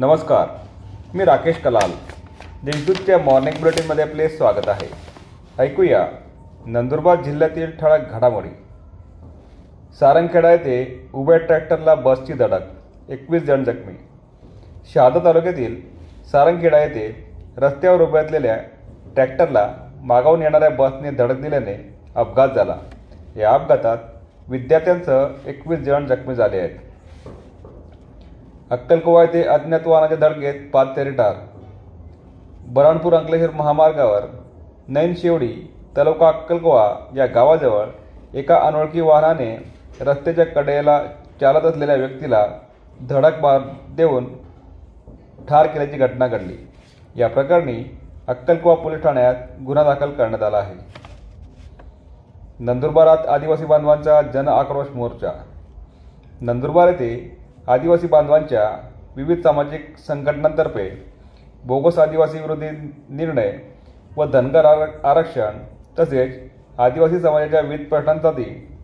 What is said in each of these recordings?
नमस्कार मी राकेश कलाल. देशदूतच्या मॉर्निंग बुलेटिनमध्ये आपले स्वागत आहे. ऐकूया नंदुरबार जिल्ह्यातील ठळक घडामोडी. सारंगखेडा येथे उभ्या ट्रॅक्टरला बसची धडक एकवीस जण जखमी. शहादा तालुक्यातील सारंगखेडा येथे रस्त्यावर उभ्या असलेल्या ट्रॅक्टरला मागावून येणाऱ्या बसने धडक दिल्याने अपघात झाला. या अपघातात विद्यार्थ्यांसह एकवीस जण जखमी झाले आहेत. अक्कलकोवा येथे अज्ञात वाहनाच्या धडकेत पाच ते ठार बराणपूर अंकलेश्वर महामार्गावर नैन शेवडी तालुका अक्कलकोवा या गावाजवळ एका अनोळखी वाहनाने रस्त्याच्या कडेला चालत असलेल्या व्यक्तीला धडक मार देऊन ठार केल्याची घटना घडली. या प्रकरणी अक्कलकुवा पोलीस ठाण्यात गुन्हा दाखल करण्यात आला आहे. नंदुरबारात आदिवासी बांधवांचा जन आक्रोश मोर्चा. नंदुरबार येथे आदिवासी बांधवांच्या विविध सामाजिक संघटनांतर्फे बोगस आदिवासी विरोधी निर्णय व धनगर आर- आरक्षण तसेच आदिवासी समाजाच्या विविध प्रश्नांसाठी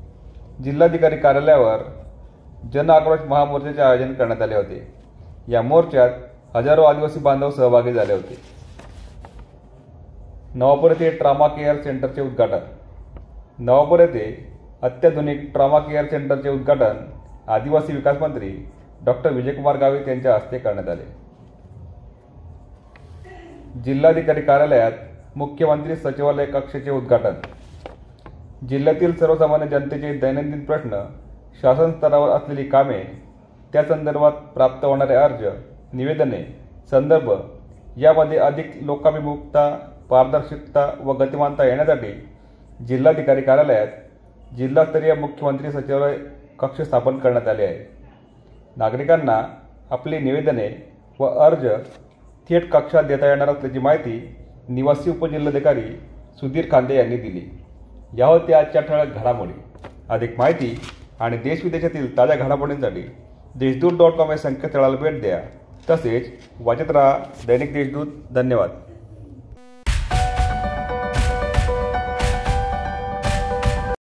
जिल्हाधिकारी कार्यालयावर जन आक्रोश महामोर्चाचे आयोजन करण्यात आले होते. या मोर्चात हजारो आदिवासी बांधव सहभागी झाले होते. नवापूर येथे ट्रामा केअर सेंटरचे उद्घाटन. नवापूर येथे अत्याधुनिक ट्रामा केअर सेंटरचे उद्घाटन आदिवासी विकास मंत्री डॉक्टर विजयकुमार गावित यांच्या हस्ते करण्यात आले. जिल्हाधिकारी कार्यालयात मुख्यमंत्री सचिवालय कक्षाचे उद्घाटन. जिल्ह्यातील सर्वसामान्य जनतेचे दैनंदिन प्रश्न शासन स्तरावर असलेली कामे त्या संदर्भात प्राप्त होणारे अर्ज निवेदने संदर्भ यामध्ये अधिक लोकाभिमुखता पारदर्शकता व गतिमानता येण्यासाठी जिल्हाधिकारी कार्यालयात जिल्हास्तरीय मुख्यमंत्री सचिवालय कक्ष स्थापन करण्यात आले आहे. नागरिकांना आपली निवेदने व अर्ज थेट कक्षात देता येणार असल्याची माहिती निवासी उपजिल्हाधिकारी सुधीर खांदे यांनी दिली. या होत्या आजच्या ठळक घडामोडी अधिक माहिती आणि देशविदेशातील ताज्या घडामोडींसाठी देशदूत डॉट कॉम या संकेतस्थळाला भेट द्या. तसेच वाचत राहा दैनिक देशदूत. धन्यवाद.